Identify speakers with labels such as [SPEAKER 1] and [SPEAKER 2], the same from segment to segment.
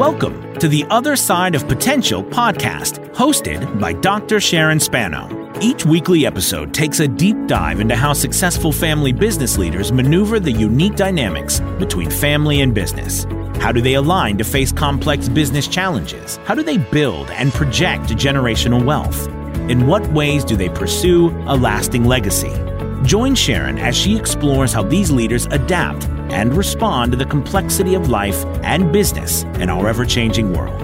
[SPEAKER 1] Welcome to the Other Side of Potential podcast, hosted by Dr. Sharon Spano. Each weekly episode takes a deep dive into how successful family business leaders maneuver the unique dynamics between family and business. How do they align to face complex business challenges? How do they build and project generational wealth? In what ways do they pursue a lasting legacy? Join Sharon as she explores how these leaders adapt and respond to the complexity of life and business in our ever changing world.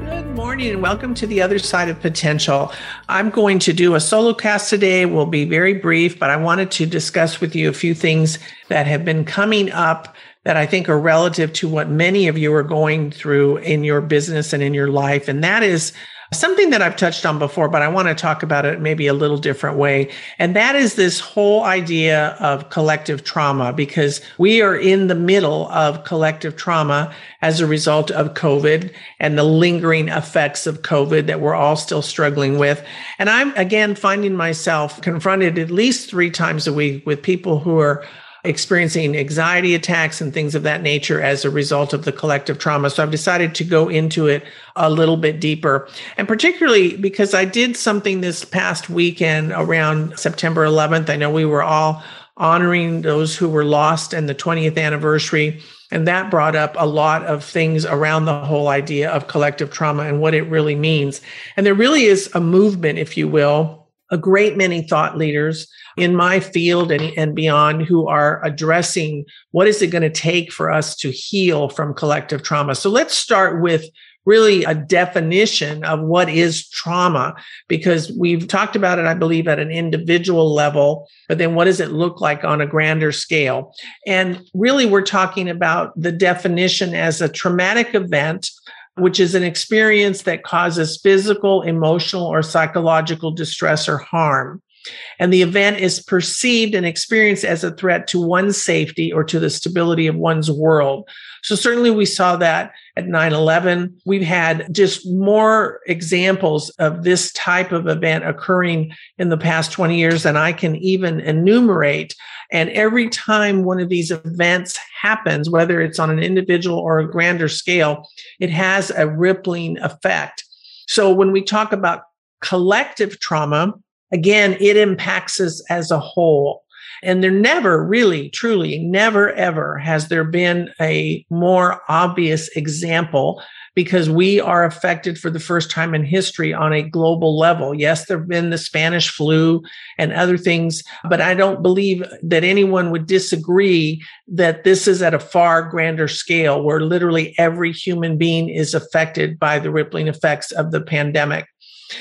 [SPEAKER 2] Good morning and welcome to the other side of potential. I'm going to do a solo cast today. We'll be very brief, but I wanted to discuss with you a few things that have been coming up that I think are relative to what many of you are going through in your business and in your life. And that is something that I've touched on before, but I want to talk about it maybe a little different way. And that is this whole idea of collective trauma, because we are in the middle of collective trauma as a result of COVID and the lingering effects of COVID that we're all still struggling with. And I'm again finding myself confronted at least three times a week with people who are experiencing anxiety attacks and things of that nature as a result of the collective trauma. So I've decided to go into it a little bit deeper. And particularly because I did something this past weekend around September 11th. I know we were all honoring those who were lost and the 20th anniversary. And that brought up a lot of things around the whole idea of collective trauma and what it really means. And there really is a movement, if you will, a great many thought leaders in my field and, and beyond who are addressing what is it going to take for us to heal from collective trauma. So let's start with really a definition of what is trauma because we've talked about it, I believe, at an individual level, but then what does it look like on a grander scale? And really, we're talking about the definition as a traumatic event which is an experience that causes physical, emotional, or psychological distress or harm and the event is perceived and experienced as a threat to one's safety or to the stability of one's world. So certainly we saw that at 9-11. We've had just more examples of this type of event occurring in the past 20 years than I can even enumerate. And every time one of these events happens, whether it's on an individual or a grander scale, it has a rippling effect. So when we talk about collective trauma, again, it impacts us as a whole. And there never really, truly, never ever has there been a more obvious example because we are affected for the first time in history on a global level. Yes, there have been the Spanish flu and other things, but I don't believe that anyone would disagree that this is at a far grander scale where literally every human being is affected by the rippling effects of the pandemic.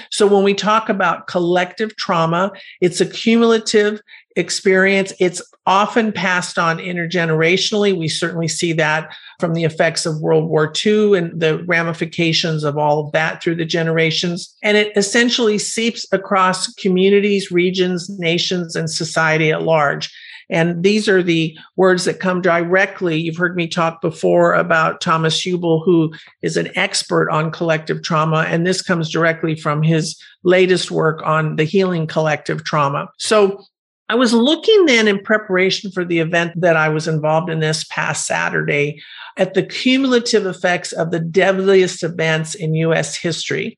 [SPEAKER 2] So when we talk about collective trauma, it's a cumulative experience. It's often passed on intergenerationally. We certainly see that from the effects of World War II and the ramifications of all of that through the generations. And it essentially seeps across communities, regions, nations, and society at large. And these are the words that come directly. You've heard me talk before about Thomas Hübl, who is an expert on collective trauma. And this comes directly from his latest work on the healing collective trauma. So I was looking then in preparation for the event that I was involved in this past Saturday at the cumulative effects of the deadliest events in US history.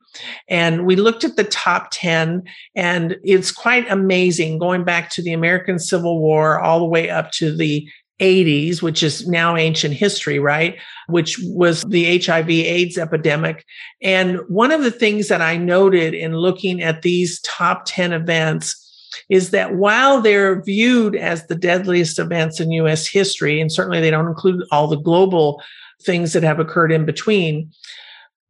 [SPEAKER 2] And we looked at the top 10, and it's quite amazing going back to the American Civil War all the way up to the 80s, which is now ancient history, right? Which was the HIV AIDS epidemic. And one of the things that I noted in looking at these top 10 events is that while they're viewed as the deadliest events in US history, and certainly they don't include all the global things that have occurred in between,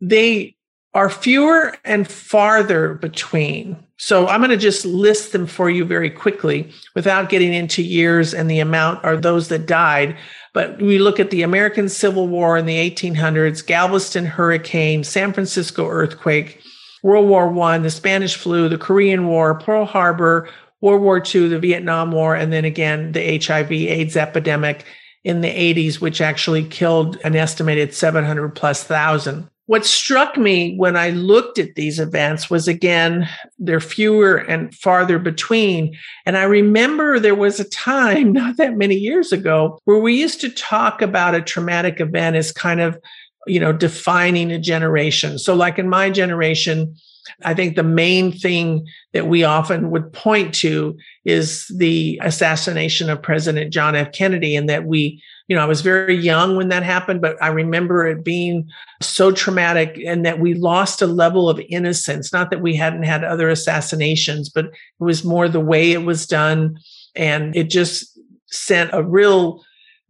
[SPEAKER 2] they are fewer and farther between. So I'm going to just list them for you very quickly without getting into years and the amount are those that died. But we look at the American Civil War in the 1800s, Galveston hurricane, San Francisco earthquake, World War One, the Spanish flu, the Korean War, Pearl Harbor, World War II, the Vietnam War, and then again the HIV AIDS epidemic in the 80s, which actually killed an estimated 700 plus thousand. What struck me when I looked at these events was again, they're fewer and farther between. And I remember there was a time not that many years ago where we used to talk about a traumatic event as kind of you know, defining a generation. So, like in my generation, I think the main thing that we often would point to is the assassination of President John F. Kennedy, and that we, you know, I was very young when that happened, but I remember it being so traumatic and that we lost a level of innocence. Not that we hadn't had other assassinations, but it was more the way it was done. And it just sent a real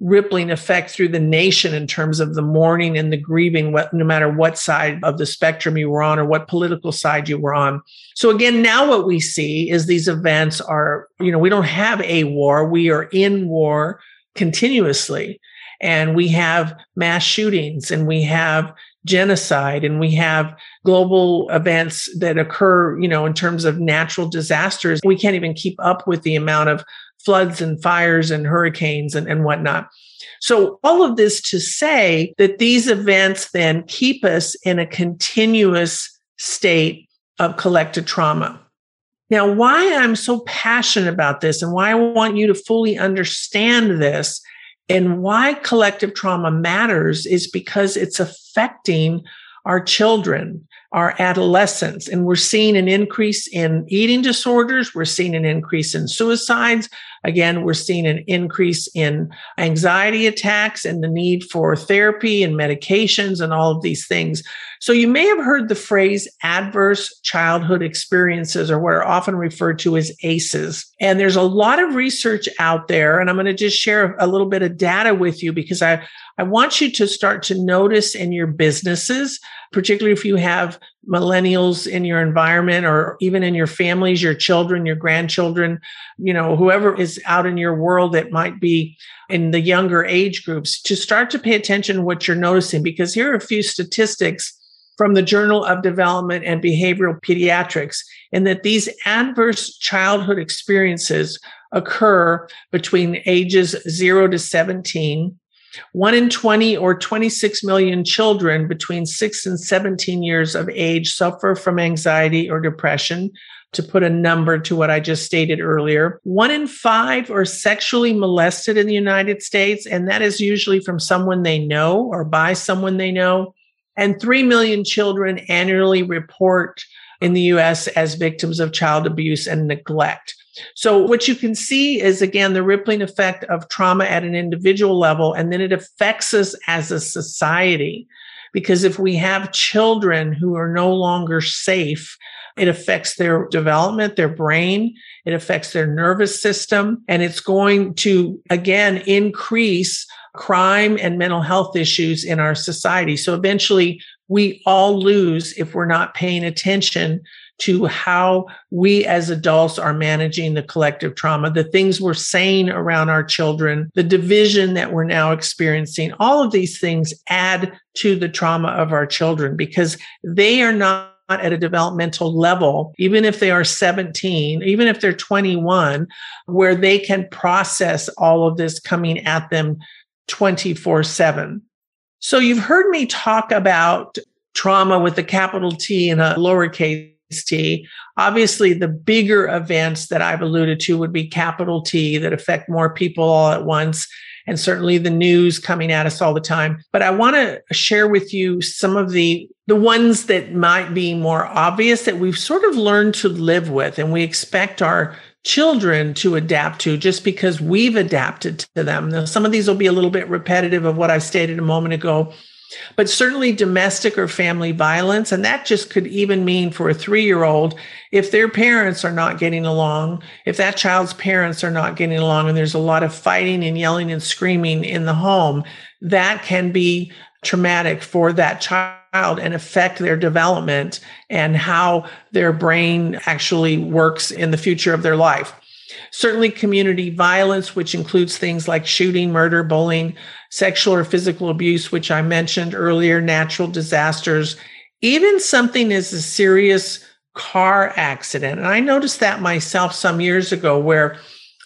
[SPEAKER 2] rippling effect through the nation in terms of the mourning and the grieving, what, no matter what side of the spectrum you were on or what political side you were on. So again, now what we see is these events are, you know, we don't have a war. We are in war continuously. And we have mass shootings and we have genocide and we have global events that occur, you know, in terms of natural disasters. We can't even keep up with the amount of floods and fires and hurricanes and, and whatnot. So all of this to say that these events then keep us in a continuous state of collective trauma. Now, why I'm so passionate about this and why I want you to fully understand this and why collective trauma matters is because it's affecting our children our adolescents. And we're seeing an increase in eating disorders. We're seeing an increase in suicides. Again, we're seeing an increase in anxiety attacks and the need for therapy and medications and all of these things. So you may have heard the phrase adverse childhood experiences or what are often referred to as ACEs. And there's a lot of research out there. And I'm going to just share a little bit of data with you because I, I want you to start to notice in your businesses, particularly if you have millennials in your environment or even in your families, your children, your grandchildren, you know, whoever is out in your world that might be in the younger age groups, to start to pay attention to what you're noticing. Because here are a few statistics from the Journal of Development and Behavioral Pediatrics, in that these adverse childhood experiences occur between ages 0 to 17 one in 20 or 26 million children between 6 and 17 years of age suffer from anxiety or depression, to put a number to what I just stated earlier. One in five are sexually molested in the United States, and that is usually from someone they know or by someone they know. And 3 million children annually report in the US as victims of child abuse and neglect. So, what you can see is again the rippling effect of trauma at an individual level, and then it affects us as a society. Because if we have children who are no longer safe, it affects their development, their brain, it affects their nervous system, and it's going to again increase crime and mental health issues in our society. So eventually we all lose if we're not paying attention to how we as adults are managing the collective trauma, the things we're saying around our children, the division that we're now experiencing. All of these things add to the trauma of our children because they are not at a developmental level, even if they are 17, even if they're 21, where they can process all of this coming at them 24 7. So you've heard me talk about trauma with a capital T and a lowercase T. Obviously, the bigger events that I've alluded to would be capital T that affect more people all at once. And certainly the news coming at us all the time. But I want to share with you some of the the ones that might be more obvious that we've sort of learned to live with and we expect our children to adapt to just because we've adapted to them. Now, some of these will be a little bit repetitive of what I stated a moment ago, but certainly domestic or family violence. And that just could even mean for a three year old, if their parents are not getting along, if that child's parents are not getting along, and there's a lot of fighting and yelling and screaming in the home, that can be traumatic for that child and affect their development and how their brain actually works in the future of their life. Certainly, community violence, which includes things like shooting, murder, bullying, sexual or physical abuse, which I mentioned earlier, natural disasters, even something as a serious car accident. And I noticed that myself some years ago where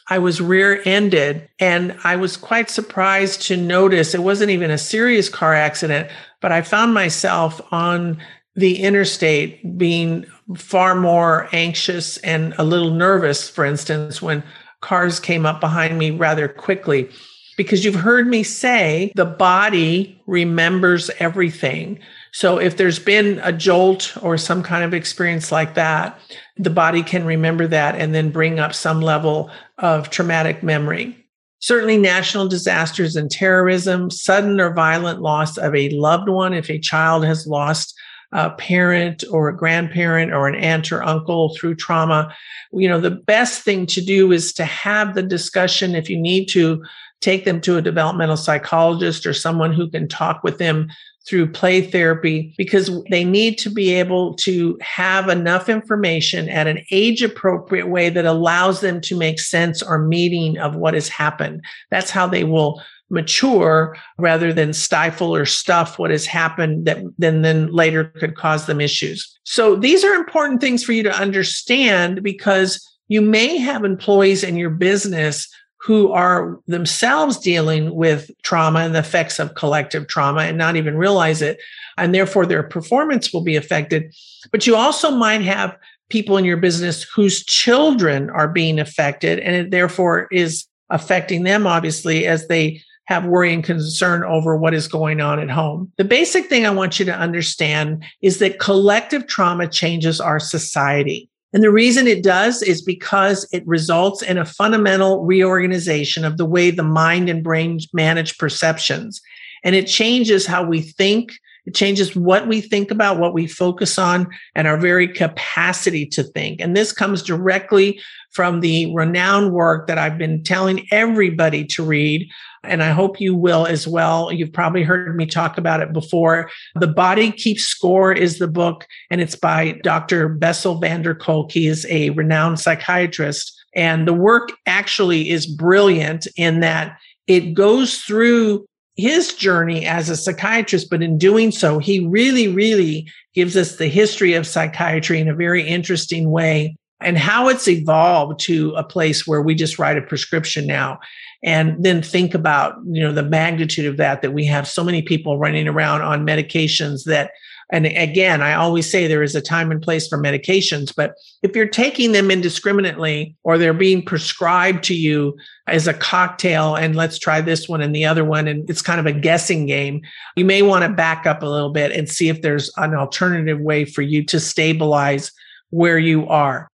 [SPEAKER 2] I was rear ended and I was quite surprised to notice it wasn't even a serious car accident, but I found myself on the interstate being far more anxious and a little nervous, for instance, when cars came up behind me rather quickly. because you've heard me say the body remembers everything. So if there's been a jolt or some kind of experience like that, the body can remember that and then bring up some level of traumatic memory. Certainly, national disasters and terrorism, sudden or violent loss of a loved one, if a child has lost a parent or a grandparent or an aunt or uncle through trauma, you know, the best thing to do is to have the discussion if you need to take them to a developmental psychologist or someone who can talk with them through play therapy because they need to be able to have enough information at an age appropriate way that allows them to make sense or meaning of what has happened. That's how they will mature rather than stifle or stuff what has happened that then then later could cause them issues. So these are important things for you to understand because you may have employees in your business who are themselves dealing with trauma and the effects of collective trauma and not even realize it. And therefore, their performance will be affected. But you also might have people in your business whose children are being affected, and it therefore is affecting them, obviously, as they have worry and concern over what is going on at home. The basic thing I want you to understand is that collective trauma changes our society. And the reason it does is because it results in a fundamental reorganization of the way the mind and brain manage perceptions. And it changes how we think. It changes what we think about, what we focus on, and our very capacity to think. And this comes directly from the renowned work that I've been telling everybody to read and I hope you will as well. You've probably heard me talk about it before. The Body Keeps Score is the book, and it's by Dr. Bessel van der Kolk. He is a renowned psychiatrist. And the work actually is brilliant in that it goes through his journey as a psychiatrist, but in doing so, he really, really gives us the history of psychiatry in a very interesting way and how it's evolved to a place where we just write a prescription now and then think about you know the magnitude of that that we have so many people running around on medications that and again i always say there is a time and place for medications but if you're taking them indiscriminately or they're being prescribed to you as a cocktail and let's try this one and the other one and it's kind of a guessing game you may want to back up a little bit and see if there's an alternative way for you to stabilize where you are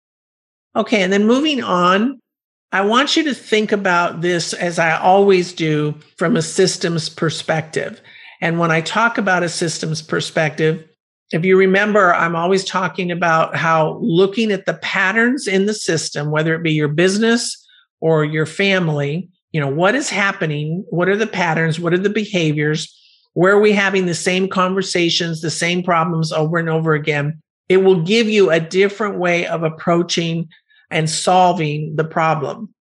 [SPEAKER 2] okay and then moving on I want you to think about this as I always do from a systems perspective. And when I talk about a systems perspective, if you remember, I'm always talking about how looking at the patterns in the system, whether it be your business or your family, you know, what is happening? What are the patterns? What are the behaviors? Where are we having the same conversations, the same problems over and over again? It will give you a different way of approaching and solving the problem.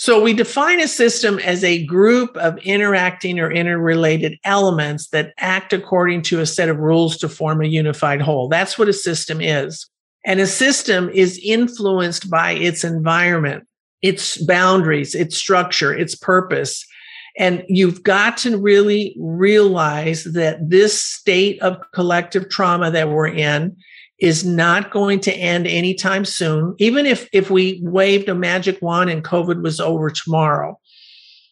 [SPEAKER 2] So we define a system as a group of interacting or interrelated elements that act according to a set of rules to form a unified whole. That's what a system is. And a system is influenced by its environment, its boundaries, its structure, its purpose. And you've got to really realize that this state of collective trauma that we're in is not going to end anytime soon, even if, if we waved a magic wand and COVID was over tomorrow.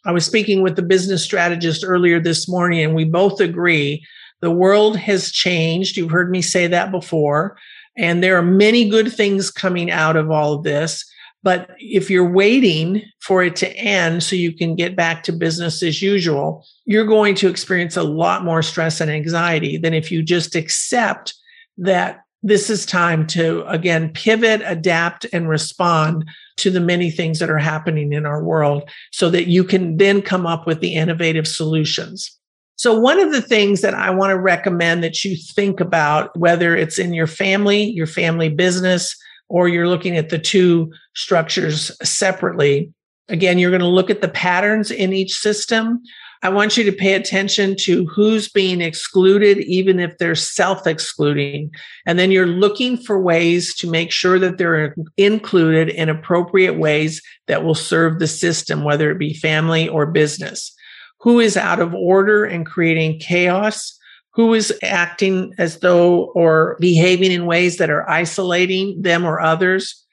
[SPEAKER 2] I was speaking with the business strategist earlier this morning, and we both agree the world has changed. You've heard me say that before. And there are many good things coming out of all of this. But if you're waiting for it to end so you can get back to business as usual, you're going to experience a lot more stress and anxiety than if you just accept that this is time to again pivot, adapt, and respond to the many things that are happening in our world so that you can then come up with the innovative solutions. So, one of the things that I want to recommend that you think about, whether it's in your family, your family business, or you're looking at the two structures separately, again, you're going to look at the patterns in each system. I want you to pay attention to who's being excluded, even if they're self excluding. And then you're looking for ways to make sure that they're included in appropriate ways that will serve the system, whether it be family or business. Who is out of order and creating chaos? Who is acting as though or behaving in ways that are isolating them or others?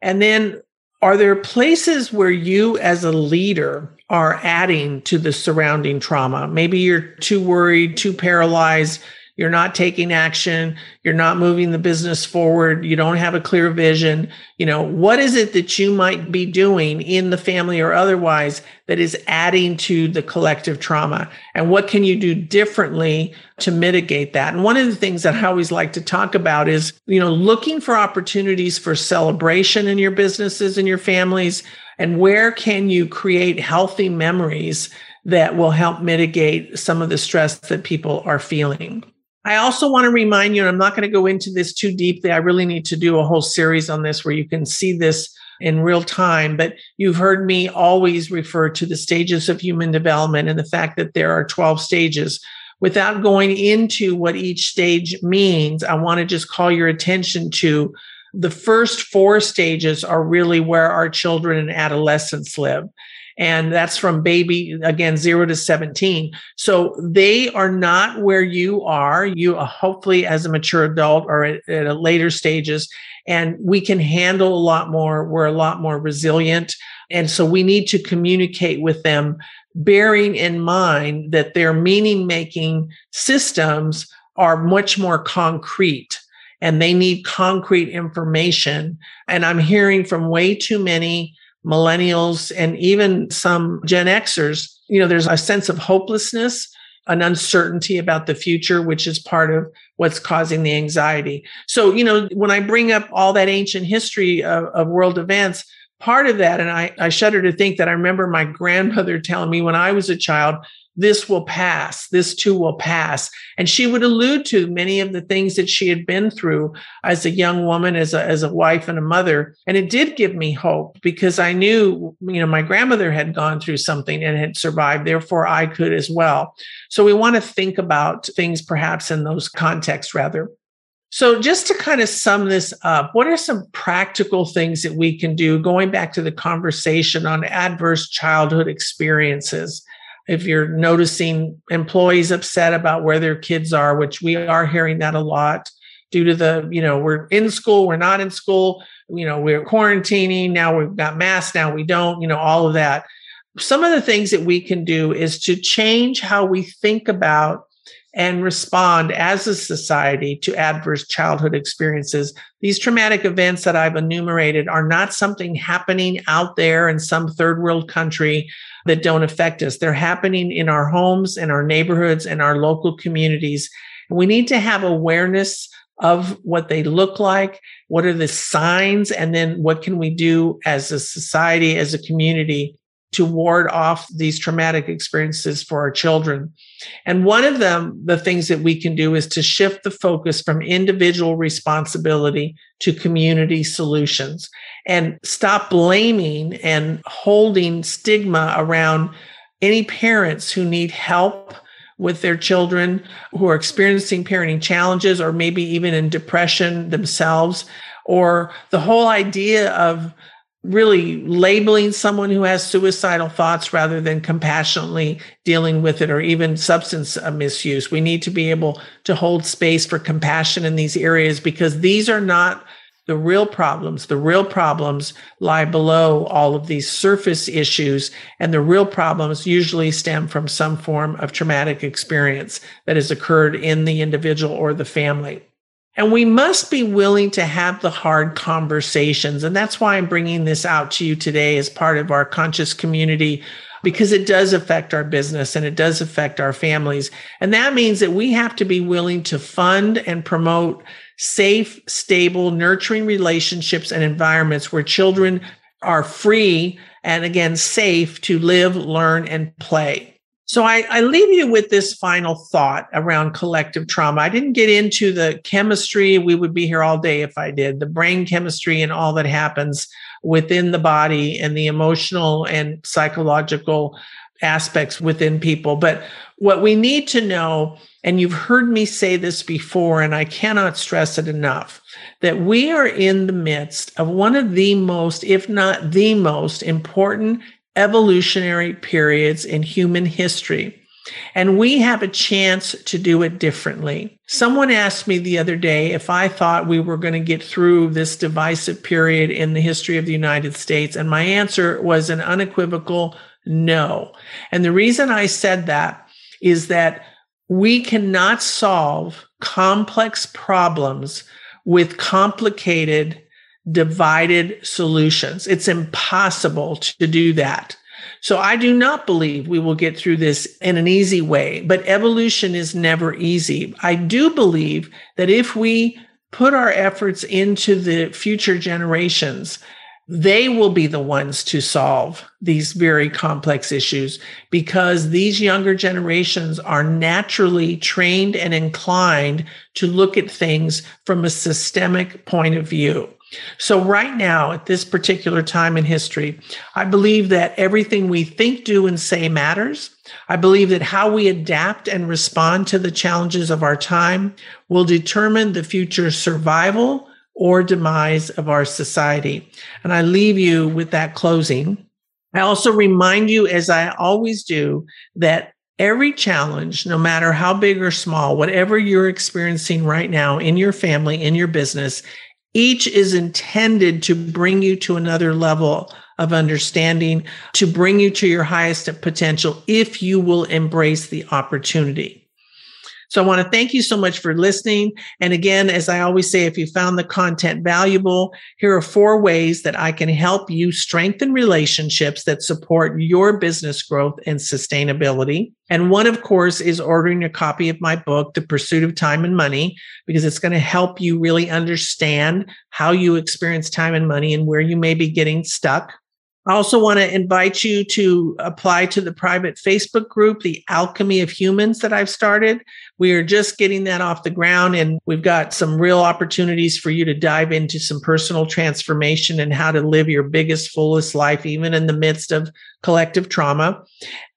[SPEAKER 2] And then Are there places where you, as a leader, are adding to the surrounding trauma? Maybe you're too worried, too paralyzed, you're not taking action, you're not moving the business forward, you don't have a clear vision. You know, what is it that you might be doing in the family or otherwise that is adding to the collective trauma? And what can you do differently to mitigate that? And one of the things that I always like to talk about is, you know, looking for opportunities for celebration in your businesses and your families. And where can you create healthy memories that will help mitigate some of the stress that people are feeling? I also want to remind you, and I'm not going to go into this too deeply. I really need to do a whole series on this where you can see this in real time. But you've heard me always refer to the stages of human development and the fact that there are 12 stages. Without going into what each stage means, I want to just call your attention to the first four stages are really where our children and adolescents live and that's from baby again 0 to 17 so they are not where you are. You uh, hopefully as a mature adult or at, at a later stages. And we can handle a lot more. We're a lot more resilient. And so we need to communicate with them bearing in mind that their meaning making systems are much more concrete and they need concrete information. And i'm hearing from way too many millennials and even some Gen Xers, you know, there's a sense of hopelessness, an uncertainty about the future, which is part of what's causing the anxiety. So, you know, when I bring up all that ancient history of, of world events, part of that, and I, I shudder to think that I remember my grandmother telling me when I was a child, this will pass, this too will pass. And she would allude to many of the things that she had been through as a young woman, as a, as a wife and a mother. And it did give me hope because I knew, you know, my grandmother had gone through something and had survived. Therefore, I could as well. So we want to think about things perhaps in those contexts rather. So, just to kind of sum this up, what are some practical things that we can do going back to the conversation on adverse childhood experiences? If you're noticing employees upset about where their kids are, which we are hearing that a lot due to the, you know, we're in school, we're not in school, you know, we're quarantining, now we've got masks, now we don't, you know, all of that. Some of the things that we can do is to change how we think about and respond as a society to adverse childhood experiences. These traumatic events that I've enumerated are not something happening out there in some third world country that don't affect us. They're happening in our homes, in our neighborhoods, in our local communities. We need to have awareness of what they look like. What are the signs? And then what can we do as a society, as a community to ward off these traumatic experiences for our children. And one of them, the things that we can do is to shift the focus from individual responsibility to community solutions and stop blaming and holding stigma around any parents who need help with their children who are experiencing parenting challenges or maybe even in depression themselves or the whole idea of really labeling someone who has suicidal thoughts rather than compassionately dealing with it or even substance misuse. We need to be able to hold space for compassion in these areas because these are not the real problems. The real problems lie below all of these surface issues. And the real problems usually stem from some form of traumatic experience that has occurred in the individual or the family. And we must be willing to have the hard conversations. And that's why I'm bringing this out to you today as part of our conscious community, because it does affect our business and it does affect our families. And that means that we have to be willing to fund and promote safe, stable, nurturing relationships and environments where children are free and again, safe to live, learn, and play. So I, I, leave you with this final thought around collective trauma. I didn't get into the chemistry. We would be here all day if I did. The brain chemistry and all that happens within the body and the emotional and psychological aspects within people. But what we need to know, and you've heard me say this before, and I cannot stress it enough, that we are in the midst of one of the most, if not the most important evolutionary periods in human history. And we have a chance to do it differently. Someone asked me the other day if I thought we were going to get through this divisive period in the history of the United States. And my answer was an unequivocal no. And the reason I said that is that we cannot solve complex problems with complicated, divided solutions. It's impossible to do that. So I do not believe we will get through this in an easy way, but evolution is never easy. I do believe that if we put our efforts into the future generations, they will be the ones to solve these very complex issues because these younger generations are naturally trained and inclined to look at things from a systemic point of view. So, right now, at this particular time in history, I believe that everything we think, do, and say matters. I believe that how we adapt and respond to the challenges of our time will determine the future survival or demise of our society. And I leave you with that closing. I also remind you, as I always do, that every challenge, no matter how big or small, whatever you're experiencing right now in your family, in your business, each is intended to bring you to another level of understanding, to bring you to your highest potential if you will embrace the opportunity. So I want to thank you so much for listening. And again, as I always say, if you found the content valuable, here are four ways that I can help you strengthen relationships that support your business growth and sustainability. And one, of course, is ordering a copy of my book, The Pursuit of Time and Money, because it's going to help you really understand how you experience time and money and where you may be getting stuck. I also want to invite you to apply to the private Facebook group, The Alchemy of Humans, that I've started. We are just getting that off the ground, and we've got some real opportunities for you to dive into some personal transformation and how to live your biggest, fullest life, even in the midst of collective trauma.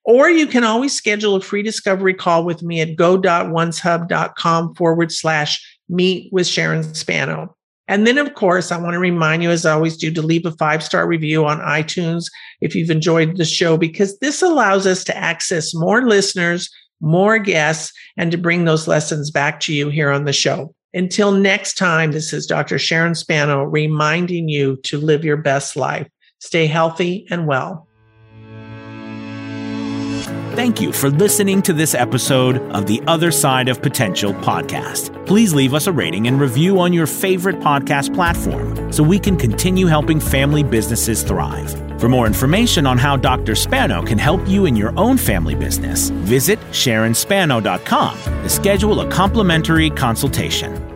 [SPEAKER 2] Or you can always schedule a free discovery call with me at go.oncehub.com forward slash meet with Sharon Spano. And then, of course, I want to remind you, as I always do, to leave a five star review on iTunes if you've enjoyed the show, because this allows us to access more listeners, more guests, and to bring those lessons back to you here on the show. Until next time, this is Dr. Sharon Spano reminding you to live your best life. Stay healthy and well.
[SPEAKER 1] Thank you for listening to this episode of the Other Side of Potential podcast. Please leave us a rating and review on your favorite podcast platform so we can continue helping family businesses thrive. For more information on how Dr. Spano can help you in your own family business, visit SharonSpano.com to schedule a complimentary consultation.